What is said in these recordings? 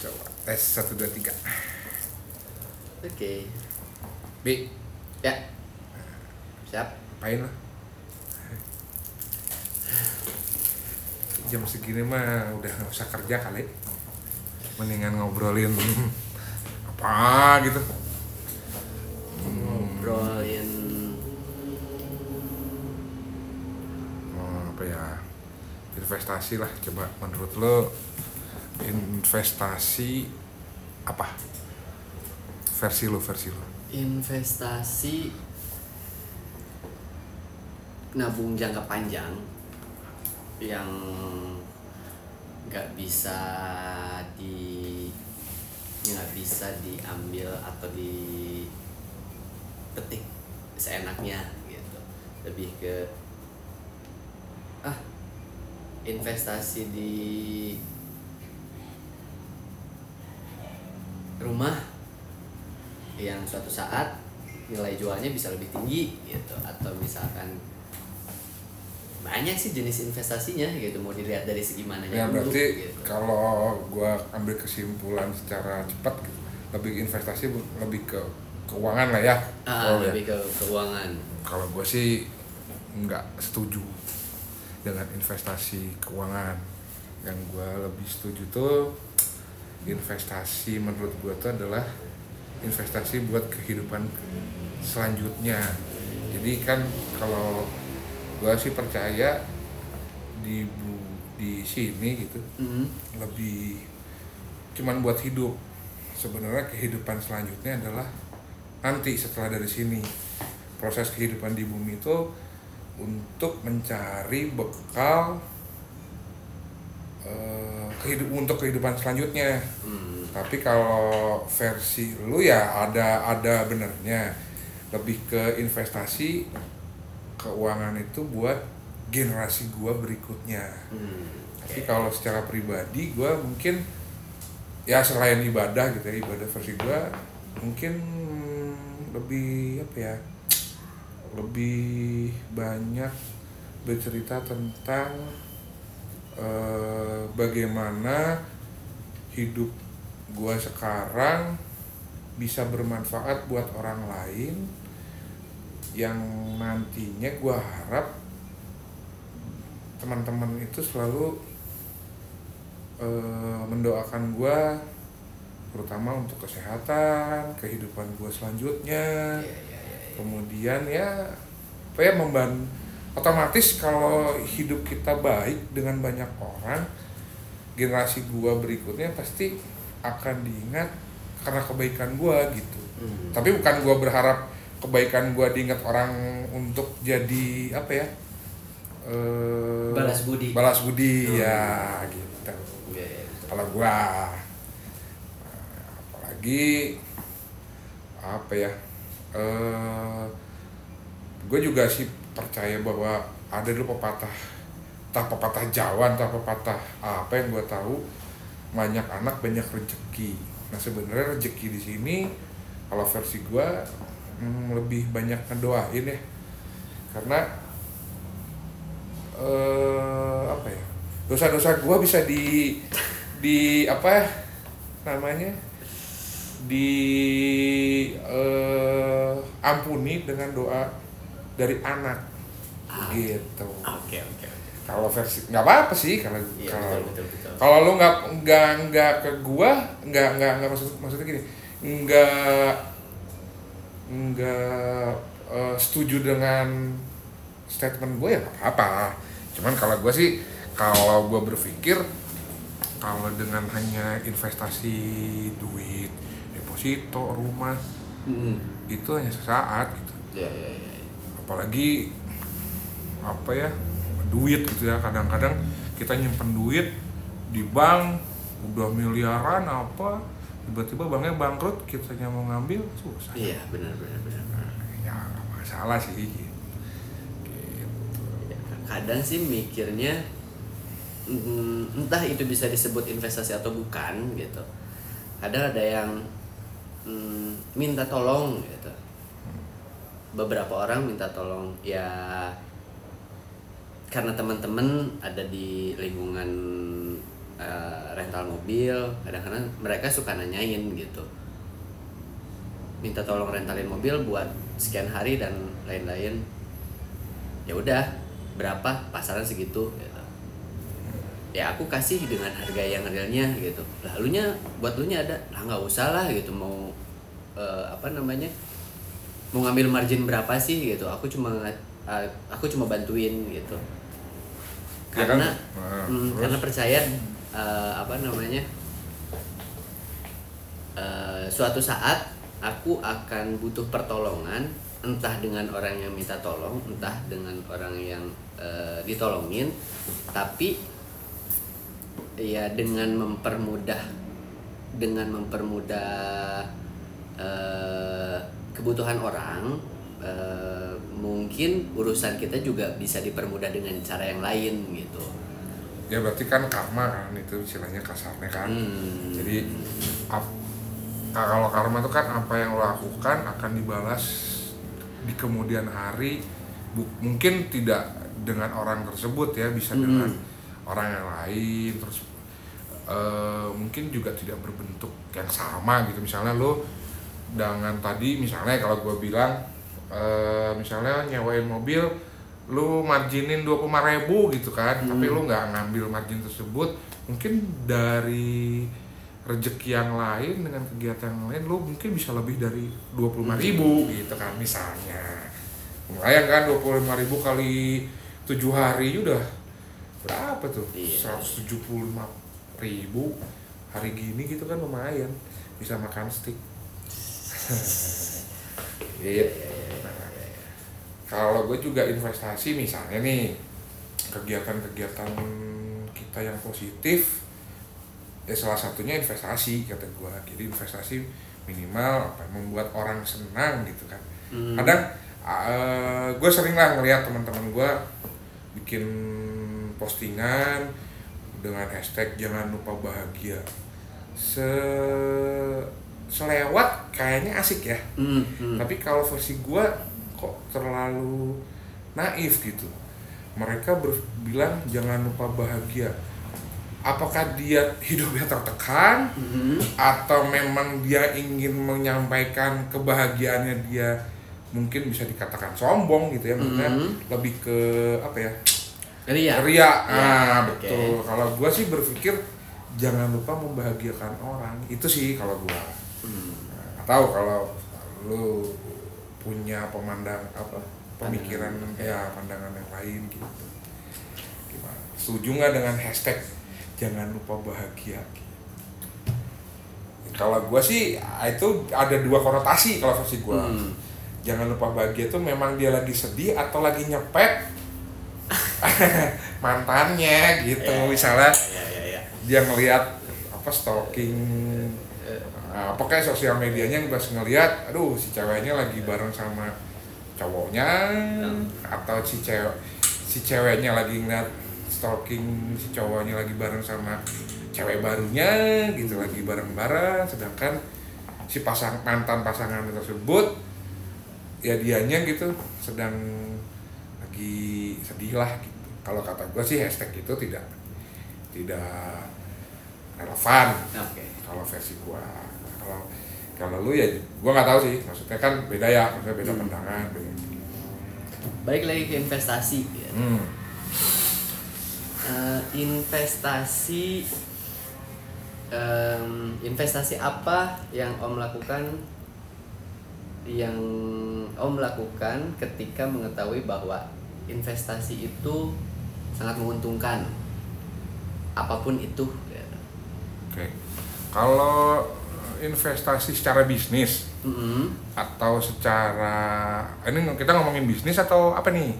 Coba tes satu dua tiga. Oke. B, Ya. Siap. apain lah. Jam segini mah udah nggak usah kerja kali. Mendingan ngobrolin apa gitu. Ngobrolin Oh, apa ya? Investasi lah. Coba menurut lo investasi apa? Versi lo, versi lo. investasi nabung jangka panjang yang nggak bisa di nggak bisa diambil atau dipetik seenaknya gitu lebih ke ah investasi di rumah yang suatu saat nilai jualnya bisa lebih tinggi gitu atau misalkan banyak sih jenis investasinya gitu mau dilihat dari segi mananya Ya dulu, berarti gitu. kalau gua ambil kesimpulan secara cepat gitu, lebih investasi lebih ke keuangan lah ya. ah, ya. lebih ke keuangan Kalau gua sih nggak setuju dengan investasi keuangan. Yang gua lebih setuju tuh investasi menurut gua tuh adalah investasi buat kehidupan selanjutnya. Jadi kan kalau gua sih percaya di di sini gitu Mhm. lebih cuman buat hidup sebenarnya kehidupan selanjutnya adalah nanti setelah dari sini proses kehidupan di bumi itu untuk mencari bekal kehidup untuk kehidupan selanjutnya Hmm. tapi kalau versi lu ya ada ada benernya lebih ke investasi keuangan itu buat generasi gua berikutnya Hmm. tapi kalau secara pribadi gue mungkin ya selain ibadah gitu ya ibadah versi gue mungkin lebih apa ya lebih banyak bercerita tentang eh, bagaimana hidup gue sekarang bisa bermanfaat buat orang lain yang nantinya gue harap teman-teman itu selalu eh, mendoakan gue terutama untuk kesehatan kehidupan gue selanjutnya Iya, iya, iya, iya. kemudian ya apa ya memban otomatis kalau hidup kita baik dengan banyak orang generasi gua berikutnya pasti akan diingat karena kebaikan gua gitu Hmm. tapi bukan gua berharap kebaikan gua diingat orang untuk jadi apa ya eh, Balas budi. balas budi Hmm. ya gitu Iya, iya, kalau gua apalagi apa ya eh gue juga sih percaya bahwa ada dulu pepatah entah pepatah Jawa entah pepatah apa yang gue tahu banyak anak banyak rezeki nah sebenarnya rezeki di sini kalau versi gue hmm, lebih banyak ngedoain ya karena eh apa ya dosa-dosa gue bisa di di apa namanya di eh, ampuni dengan doa dari anak. Gitu Oke, oke. oke. kalau versi nggak apa apa sih kalau Iya, kalau betul, betul, betul. kalau lu nggak nggak nggak ke gua nggak nggak nggak maksud maksudnya gini nggak nggak eh, setuju dengan statement gue ya apa cuman kalau gua sih kalau gua berpikir kalau dengan hanya investasi duit deposito rumah Hmm. itu hanya sesaat gitu Iya, iya, iya. apalagi apa ya duit gitu ya kadang-kadang kita nyimpen duit di bank udah miliaran apa tiba-tiba banknya bangkrut kitanya mau ngambil susah Iya, benar, benar, benar. ya nggak masalah sih gitu. Gitu. Ya, kadang sih mikirnya mm, entah itu bisa disebut investasi atau bukan gitu kadang ada yang mm, minta tolong gitu beberapa orang minta tolong ya karena teman-teman ada di lingkungan eh, rental mobil kadang-kadang mereka suka nanyain gitu. Minta tolong rentalin mobil buat sekian hari dan lain-lain. Ya udah berapa? Pasaran segitu gitu. ya aku kasih dengan harga yang realnya gitu. Lalunya buat lu nya ada. Lah nggak usah lah gitu. Mau eh, apa namanya? Mau ngambil margin berapa sih gitu. Aku cuma eh, aku cuma bantuin gitu Ya kan? karena Nah, hmm, terus? karena percaya eh, apa namanya eh, suatu saat aku akan butuh pertolongan entah dengan orang yang minta tolong entah dengan orang yang eh, ditolongin tapi ya dengan mempermudah dengan mempermudah eh, kebutuhan orang mungkin urusan kita juga bisa dipermudah dengan cara yang lain gitu. Ya berarti kan karma kan itu istilahnya kasarnya kan. Hmm. jadi ap- ka- kalau karma itu kan apa yang lo lakukan akan dibalas di kemudian hari. Bu- mungkin tidak dengan orang tersebut ya bisa Hmm. dengan orang yang lain. Terus eh, mungkin juga tidak berbentuk yang sama gitu. Misalnya lo dengan tadi misalnya kalau gue bilang eh, misalnya nyewain mobil lu marginin 25.000 ribu gitu kan tapi lu nggak ngambil margin tersebut mungkin dari rezeki yang lain dengan kegiatan yang lain lu mungkin bisa lebih dari 25.000 ribu gitu kan misalnya. Lumayan kan 25.000 ribu kali 7 hari udah berapa tuh? Iya. 175 ribu hari gini gitu kan lumayan bisa makan steak. Iya. Kalau gue juga investasi misalnya nih kegiatan-kegiatan kita yang positif ya salah satunya investasi kata gue. Jadi investasi minimal apa membuat orang senang gitu kan. Hmm. Kadang eh, gue sering lah ngeliat teman-teman gue bikin postingan dengan hashtag jangan lupa bahagia. Se selewat kayaknya asik ya Hmm, hmm. tapi kalau versi gua kok terlalu naif gitu. Mereka bilang jangan lupa bahagia. Apakah dia hidupnya tertekan? Mhm. atau memang dia ingin menyampaikan kebahagiaannya dia mungkin bisa dikatakan sombong gitu ya? Maksudnya Mhm. lebih ke apa ya? Ria. ria. Ah Ya, betul. Kalau gua sih berpikir jangan lupa membahagiakan orang. Itu sih kalau gua. Hmm. atau kalau lu punya pemandang apa pemikiran Pandangan, ya pandangan yang lain gitu. Gimana? Setuju nggak dengan hashtag jangan lupa bahagia? Kalau gua sih ah, itu ada dua konotasi kalau versi gua. Hmm. jangan lupa bahagia itu memang dia lagi sedih atau lagi nyepet? Mantannya gitu Ya, misalnya. ya, ya, ya. dia ngelihat apa stalking nah, apa kayak sosial medianya pas ngelihat aduh si ceweknya lagi bareng sama cowoknya atau si cewek si ceweknya lagi ngeliat stalking si cowoknya lagi bareng sama cewek barunya gitu lagi bareng-bareng sedangkan si pasang mantan pasangan tersebut ya dianya gitu sedang lagi sedih lah gitu. Kalau kata gue sih hashtag itu tidak tidak relevan Oke. kalau versi gua kalau kalau lu ya gua nggak tahu sih maksudnya kan beda ya maksudnya beda Hmm. pandangan beda Balik lagi ke investasi. ya. hmm. Eh, investasi em, investasi apa yang om lakukan yang om lakukan ketika mengetahui bahwa investasi itu sangat menguntungkan apa pun itu ya. oke kalau investasi secara bisnis Mm-mm. atau secara ini kita ngomongin bisnis atau apa nih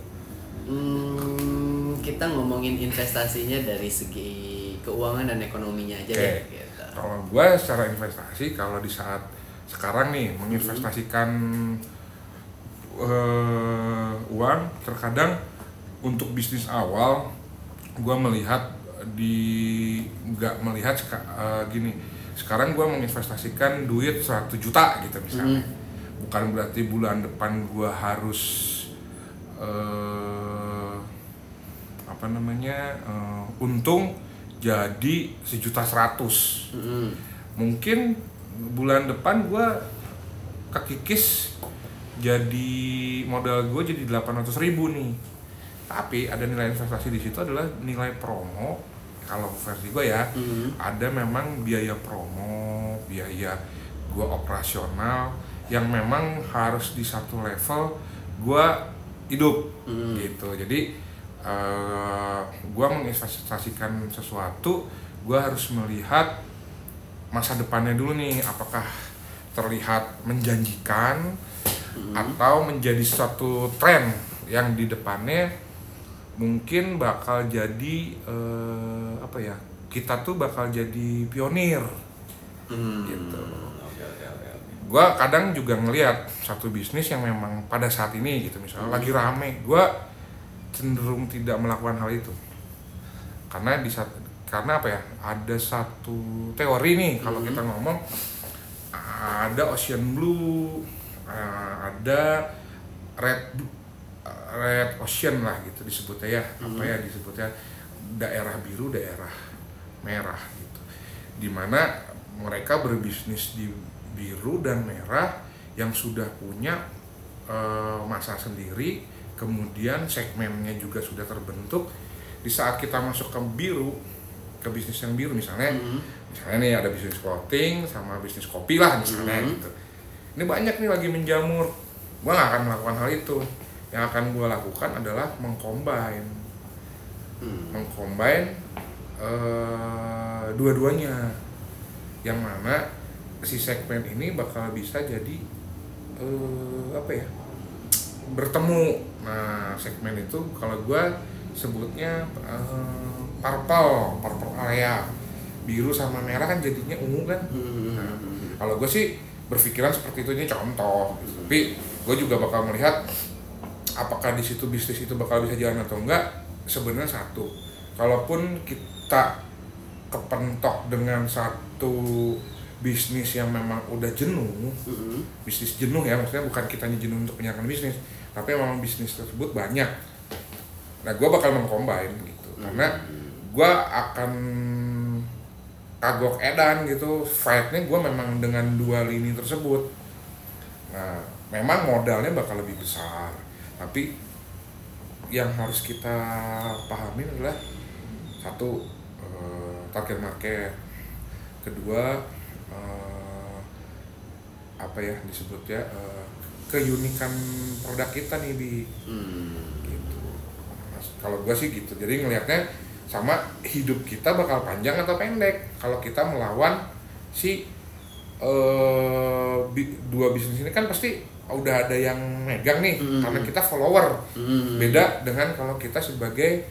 Hmm, kita ngomongin investasinya dari segi keuangan dan ekonominya aja Oke. deh gitu. kalau gua secara investasi kalau di saat sekarang nih menginvestasikan eh, uang terkadang untuk bisnis awal gua melihat di nggak melihat eh, gini sekarang gua menginvestasikan duit 100 juta gitu misalnya. Bukan berarti bulan depan gua harus eh, apa namanya eh, untung jadi sejuta seratus. Mm-mm. mungkin bulan depan gue kekikis jadi modal gue jadi 800 ribu nih. Tapi ada nilai investasi di situ adalah nilai promo kalau versi gue ya Mhm. ada memang biaya promo biaya gue operasional yang memang harus di satu level gue hidup Mhm. gitu jadi eh gue menginvestasikan sesuatu gue harus melihat masa depannya dulu nih apakah terlihat menjanjikan atau menjadi suatu tren yang di depannya mungkin bakal jadi eh, apa ya kita tuh bakal jadi pionir. Hmm. Gitu. Gue kadang juga ngelihat satu bisnis yang memang pada saat ini gitu misalnya lagi rame gue cenderung tidak melakukan hal itu. Karena di saat karena apa ya ada satu teori nih kalau kita ngomong ada ocean blue eh, ada red red ocean lah gitu disebutnya ya. Apa ya disebutnya? Daerah biru daerah merah gitu. Di mana mereka berbisnis di biru dan merah yang sudah punya eh, masa sendiri. Kemudian segmennya juga sudah terbentuk. Di saat kita masuk ke biru ke bisnis yang biru misalnya Mhm. misalnya nih ada bisnis clothing sama bisnis kopi lah misalnya Mhm. gitu. Ini banyak nih lagi menjamur. Gua nggak akan melakukan hal itu yang akan gua lakukan adalah mengcombine. Hmm. mengcombine eh, dua-duanya. Yang mana si segmen ini bakal bisa jadi eh, apa ya bertemu. Nah segmen itu kalau gua sebutnya eh, purple purple area. Biru sama merah kan jadinya ungu kan? Hmm. Nah, kalau gue sih berpikiran seperti itu. Ini contoh, tapi gue juga bakal melihat apakah di situ bisnis itu bakal bisa jalan atau enggak. Sebenarnya satu, kalaupun kita kepentok dengan satu bisnis yang memang udah jenuh, Mhm. bisnis jenuh ya, maksudnya bukan kitanya jenuh untuk menjalankan bisnis, tapi memang bisnis tersebut banyak. Nah, gue bakal mengcombine gitu, karena gue akan kagok edan gitu fightnya gue memang dengan dua lini tersebut nah memang modalnya bakal lebih besar tapi yang harus kita pahamin adalah satu eh, target market. Kedua eh, apa ya disebutnya eh, keunikan produk kita nih di Hmm. gitu. Kalau gue sih gitu. Jadi ngelihatnya sama hidup kita bakal panjang atau pendek. Kalau kita melawan si eh, bi- dua bisnis ini kan pasti udah ada yang megang nih Mm. karena kita follower Hmm. beda dengan kalau kita sebagai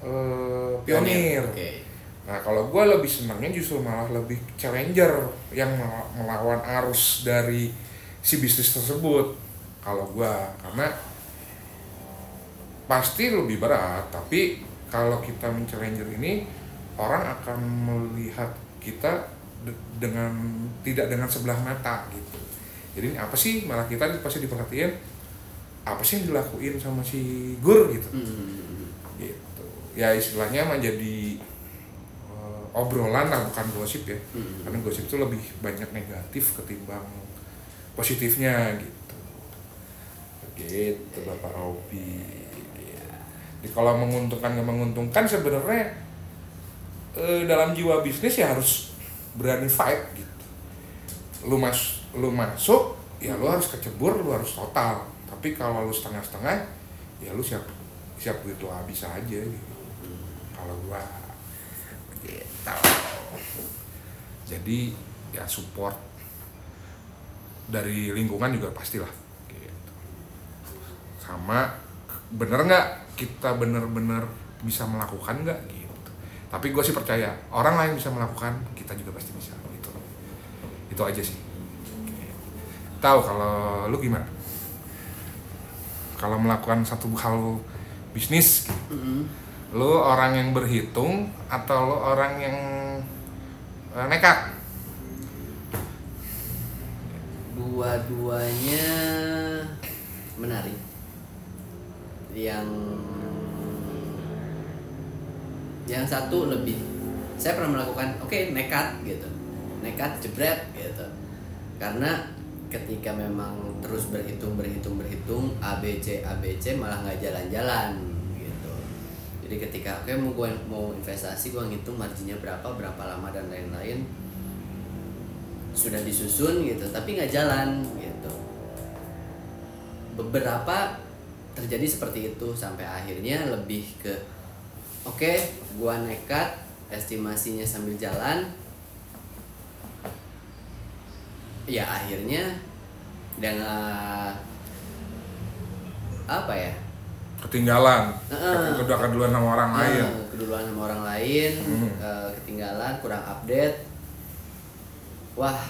eh, pionir Oke. Nah kalau gue lebih senangnya justru malah lebih challenger yang mel- melawan arus dari si bisnis tersebut. Kalau gue karena pasti lebih berat, tapi kalau kita men-challenger ini orang akan melihat kita de- dengan tidak dengan sebelah mata gitu. Jadi ini apa sih? Malah kita pasti diperhatiin apa sih yang dilakuin sama si Gur gitu. Hmm. gitu. Ya istilahnya mah jadi eh, obrolan lah bukan gosip ya. Hmm. karena gosip itu lebih banyak negatif ketimbang positifnya gitu. Gitu bapak Robi. Jadi kalau menguntungkan nggak menguntungkan sebenarnya eh, dalam jiwa bisnis ya harus berani fight gitu. Lu mas lu masuk ya lu harus kecebur lu harus total. Tapi kalau lu setengah-setengah ya lu siap siap duit lu habis aja gitu. Kalau gua gitu. Jadi ya support dari lingkungan juga pastilah gitu. Sama bener nggak kita bener-bener bisa melakukan nggak gitu. Tapi gue sih percaya orang lain bisa melakukan kita juga pasti bisa gitu. Itu aja sih tahu kalau lu gimana? Kalau melakukan satu hal bisnis Hmm. lu orang yang berhitung atau lu orang yang eh, nekat? Dua-duanya menarik. Yang yang satu lebih saya pernah melakukan oke nekat gitu. Nekat jebret gitu. Karena ketika memang terus berhitung berhitung berhitung ABC ABC malah nggak jalan-jalan gitu. Jadi ketika oke mau gue mau investasi gue ngitung marginnya berapa berapa lama dan lain-lain sudah disusun gitu. Tapi nggak jalan gitu. Beberapa terjadi seperti itu sampai akhirnya lebih ke oke gua nekat estimasinya sambil jalan ya akhirnya dengan apa ya? Ketinggalan. Heeh. udah keduluan sama orang lain. eh, keduluan sama orang lain Hmm. eh, ketinggalan kurang update. Wah.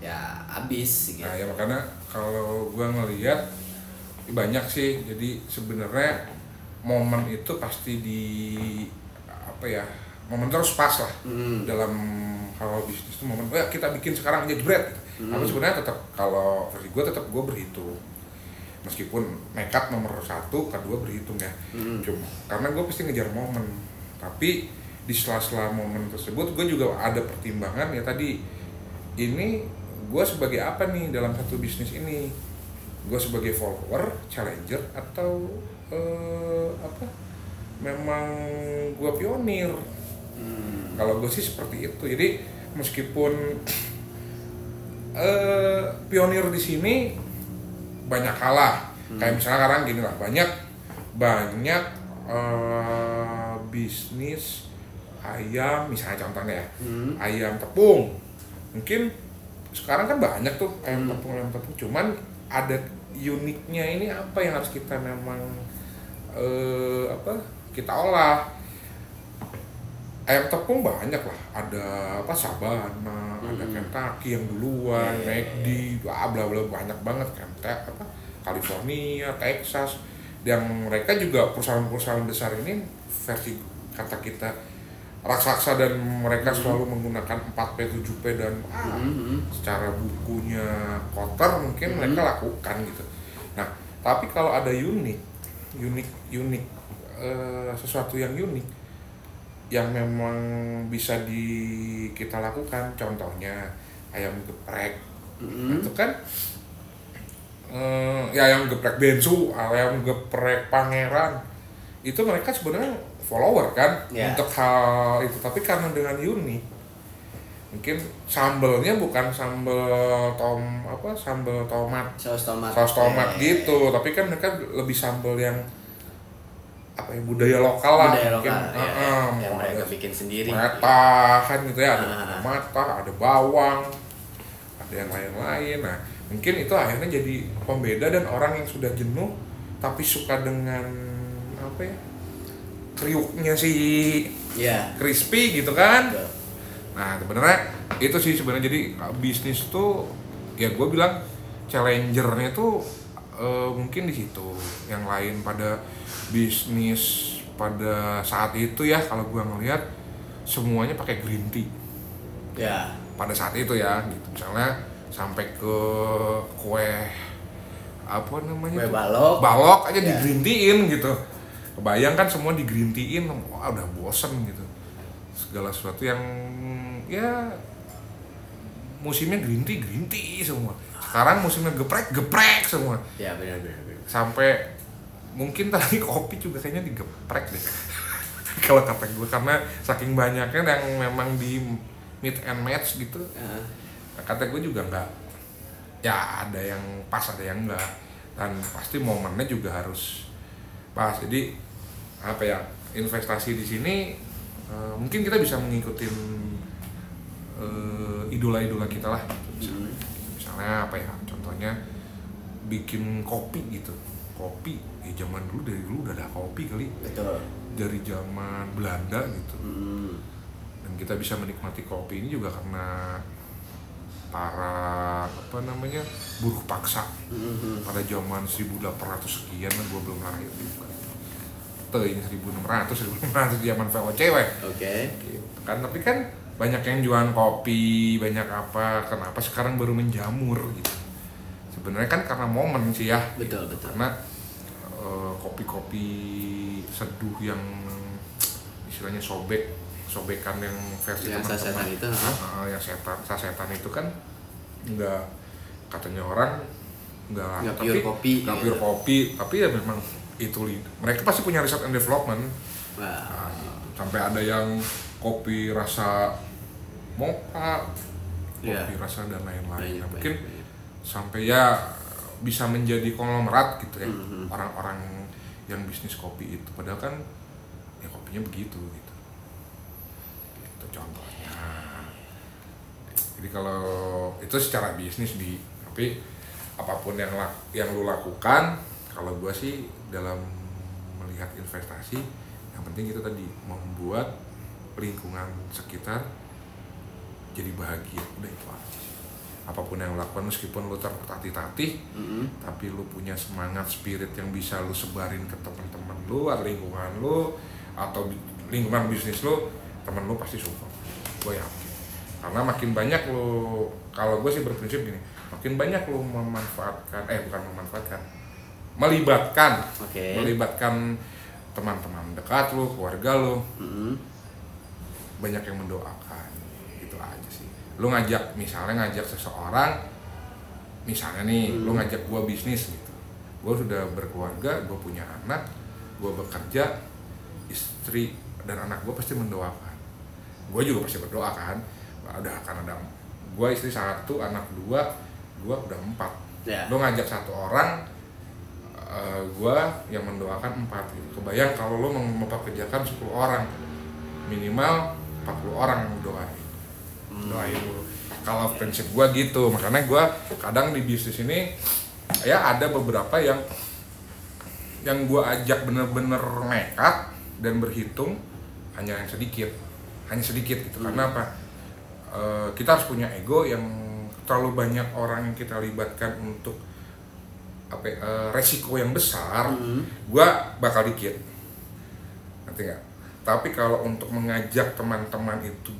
Ya habis gitu. Nah ya makanya kalau gua ngelihat banyak sih. Jadi sebenarnya momen itu pasti di apa ya momen terus pas lah Hmm. dalam hal bisnis itu momen ya kita bikin sekarang aja jebret gitu. Hmm. Tapi sebenarnya tetap kalau versi gue tetap gue berhitung meskipun nekat nomor satu kedua berhitung ya Hmm. cuma karena gue pasti ngejar momen tapi di sela-sela momen tersebut gue juga ada pertimbangan ya tadi ini gue sebagai apa nih dalam satu bisnis ini gue sebagai follower challenger atau eh, apa memang gue pionir Hmm. kalau gue sih seperti itu. Jadi meskipun eh pionir di sini banyak kalah. Kayak misalnya sekarang gini lah banyak banyak eh, bisnis ayam misalnya contohnya ya. Hmm. ayam tepung. Mungkin sekarang kan banyak tuh ayam Hmm. tepung ayam tepung. Cuman ada uniknya ini apa yang harus kita memang eh, apa kita olah ayam tepung banyak lah ada apa sabana ada Hmm. Kentucky yang duluan Iya, iya, McD bla bla bla banyak banget Kentucky apa California Texas yang mereka juga perusahaan-perusahaan besar ini versi kata kita raksasa dan mereka selalu menggunakan 4P 7P dan ah, Hmm. secara bukunya kotor mungkin Mhm. mereka lakukan gitu. Nah, tapi kalau ada unik, unik, unik eh, sesuatu yang unik yang memang bisa di kita lakukan, contohnya ayam geprek, Hmm. itu kan eh, ya ayam geprek bensu, ayam geprek pangeran, itu mereka sebenarnya follower kan Ya. untuk hal itu, tapi karena dengan unik mungkin sambelnya bukan sambel tom apa sambel tomat. Saus tomat. Saus tomat Eh, gitu. Tapi kan mereka lebih sambel yang apa ya budaya lokal lah budaya mungkin. lokal ya, Heeh, yang mereka ada bikin sendiri mata kan gitu ya. Ada, Ah. ada mata ada bawang ada yang lain-lain. Nah mungkin itu akhirnya jadi pembeda dan orang yang sudah jenuh tapi suka dengan apa ya kriuknya si ya crispy gitu kan? Betul. Nah sebenarnya itu sih sebenarnya. Jadi uh, bisnis tuh ya gue bilang challengernya tuh uh, mungkin di situ. Yang lain pada bisnis pada saat itu ya kalau gue ngelihat semuanya pakai green tea. Ya. Pada saat itu ya gitu. Misalnya sampai ke kue apa namanya kue tuh? balok. Balok aja di Ya. green tea-in gitu. Kebayang kan semua di green tea-in wah udah bosen gitu. Segala sesuatu yang ya musimnya green tea green tea semua sekarang musimnya geprek geprek semua. Ya benar benar sampai mungkin tadi kopi juga kayaknya digeprek deh. Kalau kata gue karena saking banyaknya yang memang di meet and match gitu. Ah, kata gue juga nggak. Ya ada yang pas ada yang enggak dan pasti momennya juga harus pas. Jadi apa ya investasi di sini eh, mungkin kita bisa mengikuti idola-idola kita lah gitu. Misalnya apa ya contohnya bikin kopi gitu. Kopi ya zaman dulu dari dulu udah ada kopi kali. Betul. Dari zaman Belanda gitu. Hmm. dan kita bisa menikmati kopi ini juga karena para apa namanya buruh paksa. Hmm. pada zaman 1800 sekian kan gua belum lahir juga tuh ini 1600 1600 zaman VOC weh. Oke. Gitu kan. Tapi kan banyak yang jualan kopi banyak apa kenapa sekarang baru menjamur gitu sebenarnya kan karena momen sih ya betul betul karena eh, kopi-kopi seduh yang istilahnya sobek sobekan yang versi Yang teman-teman sasetan itu? Ah, yang setan sasetan itu kan nggak katanya orang nggak Nggak tapi- pure kopi, nggak gitu. pure kopi tapi ya memang itu mereka pasti punya research and development Wah. Nah, gitu. sampai ada yang kopi rasa mocha kopi Iya. rasa dan lain-lain Banyak, Nah, mungkin banyak, banyak. sampai ya bisa menjadi konglomerat gitu ya Mhm. orang-orang yang bisnis kopi itu padahal kan ya kopinya begitu gitu gitu contohnya jadi kalau itu secara bisnis di tapi apa pun yang lak- yang lu lakukan kalau gua sih dalam melihat investasi yang penting itu tadi membuat lingkungan sekitar jadi bahagia udah itu aja sih. apa pun yang lu lakukan meskipun lu tertatih-tatih Mm-mm. tapi lu punya semangat spirit yang bisa lu sebarin ke teman-teman lu atau lingkungan lu atau lingkungan bisnis lu temen lu pasti support gue yakin karena makin banyak lu kalau gue sih berprinsip gini makin banyak lu memanfaatkan eh bukan memanfaatkan melibatkan Oke. melibatkan teman-teman dekat lu keluarga lu Mm-mm. banyak yang mendoakan gitu aja sih. Lu ngajak misalnya ngajak seseorang misalnya nih lu Hmm. ngajak gua bisnis gitu. Gua sudah berkeluarga gua punya anak gua bekerja istri dan anak gua pasti mendoakan. Gua juga pasti berdoa kan. Udah akan ada gua istri satu anak dua gua udah empat. Ya. lu ngajak satu orang eh, gua yang mendoakan empat gitu. kebayang kalau lu mem- mempekerjakan 10 orang. Minimal 40 orang yang doain doain lu kalau prinsip gua gitu makanya gua kadang di bisnis ini ya ada beberapa yang yang gua ajak bener-bener nekat dan berhitung hanya yang sedikit hanya sedikit gitu. Karena apa? Eh, kita harus punya ego yang terlalu banyak orang yang kita libatkan untuk apa eh, resiko yang besar Mhm. gua bakal dikit. Nanti nggak? Tapi kalau untuk mengajak teman-teman itu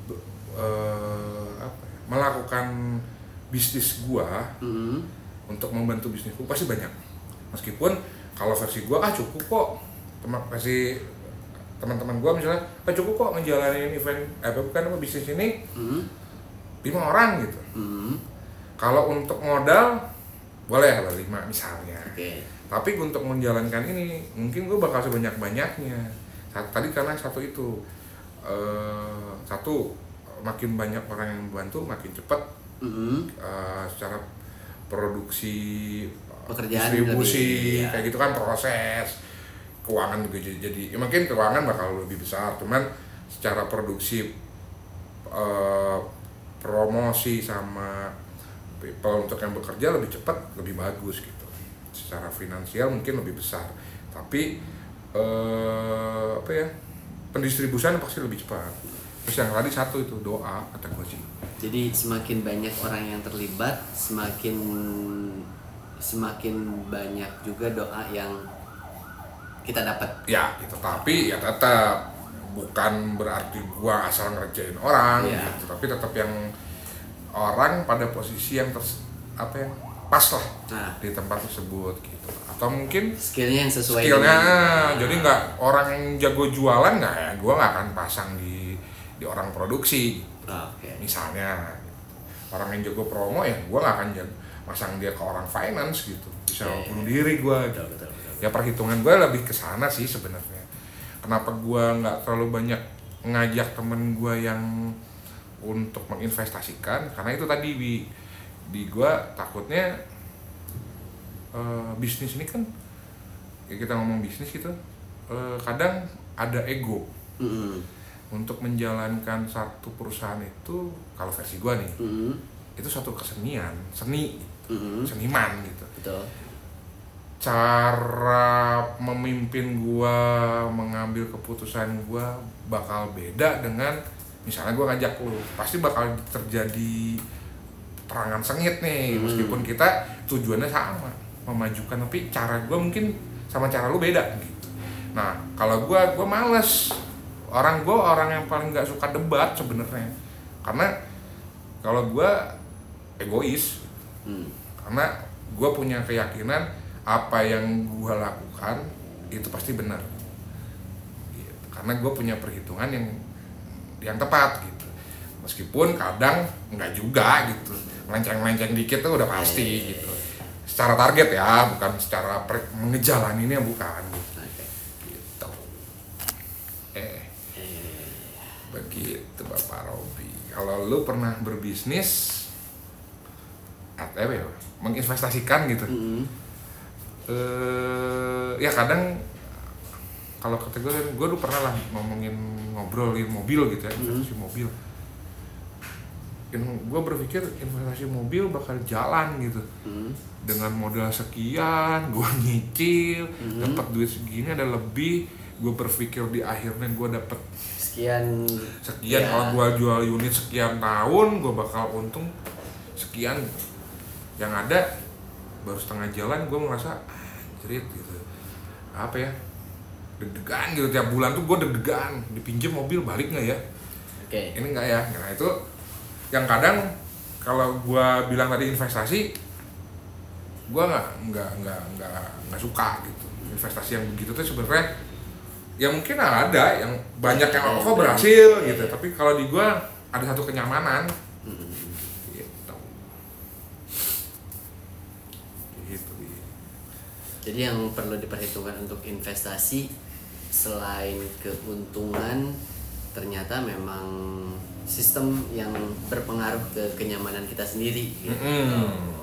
eh, apa ya, melakukan bisnis gua Mm-mm. untuk membantu bisnis gua pasti banyak meskipun kalau versi gua ah cukup kok teman versi teman-teman gua misalnya ah cukup kok ngejalanin event eh apa bukan apa bisnis ini Mm-mm. lima orang gitu Mm-mm. kalau untuk modal boleh lah lima misalnya Oke. tapi untuk menjalankan ini mungkin gue bakal sebanyak banyaknya tadi karena satu itu eh, satu makin banyak orang yang membantu makin cepat Mm-mm. eh, secara produksi Pekerjaan distribusi lebih, ya. kayak gitu kan proses keuangan juga jadi, jadi ya mungkin keuangan bakal lebih besar cuman secara produksi eh, promosi sama people untuk yang bekerja lebih cepat lebih bagus gitu secara finansial mungkin lebih besar tapi eh, apa ya pendistribusian pasti lebih cepat terus yang tadi satu itu doa kata sih Jadi semakin banyak orang yang terlibat, semakin semakin banyak juga doa yang kita dapat. ya gitu. Tapi ya tetap bukan berarti gua asal ngerjain orang Iya. gitu. Tapi tetap yang orang pada posisi yang ters, apa ya pas lah Nah, di tempat tersebut gitu. Atau mungkin skillnya yang sesuai skillnya jadi nggak orang yang jago jualan nggak ya? Gua nggak akan pasang di di orang produksi Oh, Oke. misalnya orang yang jago promo ya gua nggak akan jago masang dia ke orang finance gitu. Bisa Iya, iya, bunuh diri gua Betul, gitu betul, betul. ya perhitungan gue lebih ke sana sih sebenarnya. Kenapa gue nggak terlalu banyak ngajak temen gue yang untuk menginvestasikan? Karena itu tadi di di gue takutnya eh, bisnis ini kan ya kita ngomong bisnis gitu eh, kadang ada ego. Mm-mm. Untuk menjalankan satu perusahaan itu kalau versi gue nih Mm-mm. itu satu kesenian seni Mm-mm. seniman gitu Betul. cara memimpin gua mengambil keputusan gua bakal beda dengan misalnya gua ngajak lu pasti bakal terjadi perangan sengit nih Hmm. meskipun kita tujuannya sama memajukan tapi cara gua mungkin sama cara lu beda gitu nah kalau gua gua males orang gua orang yang paling nggak suka debat sebenarnya. Karena kalau gua egois. Hmm. karena gue punya keyakinan apa yang gue lakukan itu pasti benar. Gitu. karena gue punya perhitungan yang yang tepat gitu. Meskipun kadang nggak juga gitu. Melenceng-melenceng dikit tuh udah pasti gitu. secara target ya bukan secara mengejalaninya bukan. gitu eh Eh, bapak Robi. Kalau lu pernah berbisnis atau apa ya menginvestasikan gitu. Mm, eh ya kadang kalau kata gue dulu pernah lah ngomongin ngobrolin mobil gitu ya investasi mobil. Gue berpikir investasi mobil bakal jalan gitu. Mm, dengan modal sekian gue nyicil Mhm. dapat duit segini ada lebih gue berpikir di akhirnya gue dapet sekian. Sekian ya, kalau gue jual unit sekian tahun gue bakal untung sekian. Yang ada baru setengah jalan gue merasa cerit gitu. Apa ya? Deg-degan gitu tiap bulan tuh gue deg-degan. Dipinjam mobil balik nggak ya? Oke. Ini enggak ya? Nah itu yang kadang kalau gue bilang tadi investasi gue nggak nggak nggak nggak nggak suka gitu. Investasi yang begitu tuh sebenarnya ya mungkin ada yang banyak yang Iya, kok iya, berhasil iya, gitu iya. tapi kalau di gue ada satu kenyamanan Mm, gitu gitu jadi yang perlu diperhitungkan untuk investasi selain keuntungan ternyata memang sistem yang berpengaruh ke kenyamanan kita sendiri gitu. Mm-mm.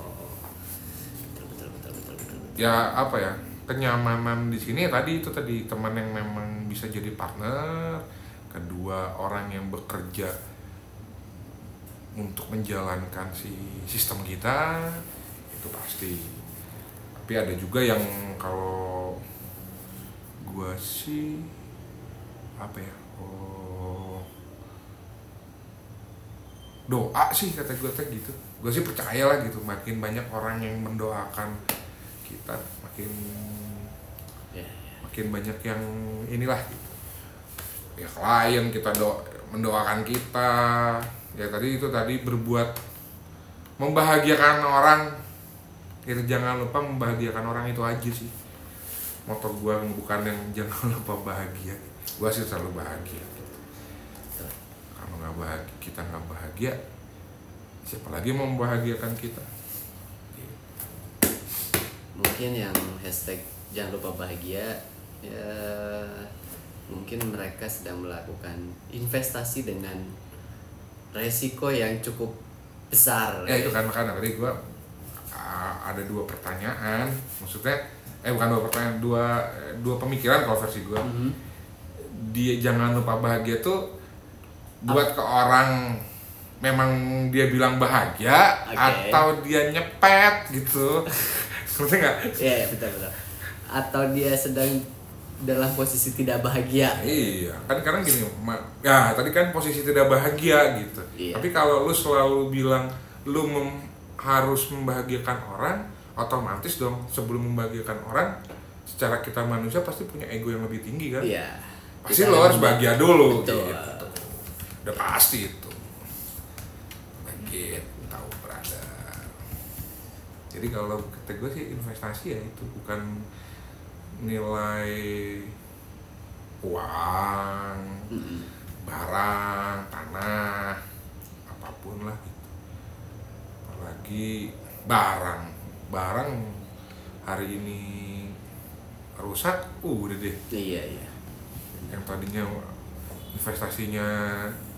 betul, betul, betul, betul, betul, betul. ya apa ya kenyamanan di sini tadi itu tadi teman yang memang bisa jadi partner kedua orang yang bekerja untuk menjalankan si sistem kita itu pasti. Tapi ada juga yang kalau gua sih apa ya oh doa sih kata gue teh gitu. Gue sih percaya lah gitu makin banyak orang yang mendoakan kita makin Ya, ya. makin banyak yang inilah gitu. Ya klien kita do mendoakan kita. Ya tadi itu tadi berbuat membahagiakan orang. Itu jangan lupa membahagiakan orang itu aja sih. Motor gua bukan yang jangan lupa bahagia. Gua sih selalu bahagia gitu. kalau nggak bahagia kita nggak bahagia siapa lagi mau membahagiakan kita mungkin yang hashtag jangan lupa bahagia ya mungkin mereka sedang melakukan investasi dengan resiko yang cukup besar. Ya itu kan makanya tadi gua ah, ada dua pertanyaan. Maksudnya eh bukan dua pertanyaan dua dua pemikiran kalau versi gua. Mhm. dia jangan lupa bahagia tuh buat ke orang memang dia bilang bahagia Oke. atau dia nyepet gitu ngerti nggak Iya, iya, betul betul. Atau dia sedang dalam posisi tidak bahagia. Iya, kan karena gini, ya tadi kan posisi tidak bahagia gitu. Iya. Tapi kalau lu selalu bilang lu mem- harus membahagiakan orang, otomatis dong sebelum membahagiakan orang, secara kita manusia pasti punya ego yang lebih tinggi kan. Iya. Pasti lo harus bahagia dulu Betul. gitu. Udah pasti itu. Begitu. Jadi kalau kata gue sih investasi ya itu bukan nilai uang, Mm-mm. barang, tanah, apa pun lah gitu. Apalagi barang, barang hari ini rusak, uh udah deh Iya, iya. yang tadinya investasinya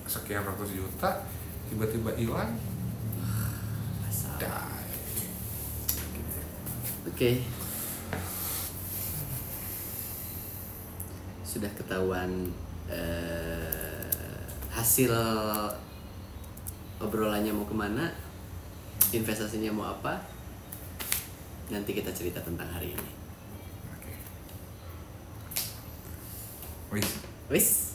sekian ratus juta tiba-tiba hilang Masalah. Oke. Sudah ketahuan eh, hasil obrolannya mau ke mana, investasinya mau apa, nanti kita cerita tentang hari ini. oke Wih. Wis.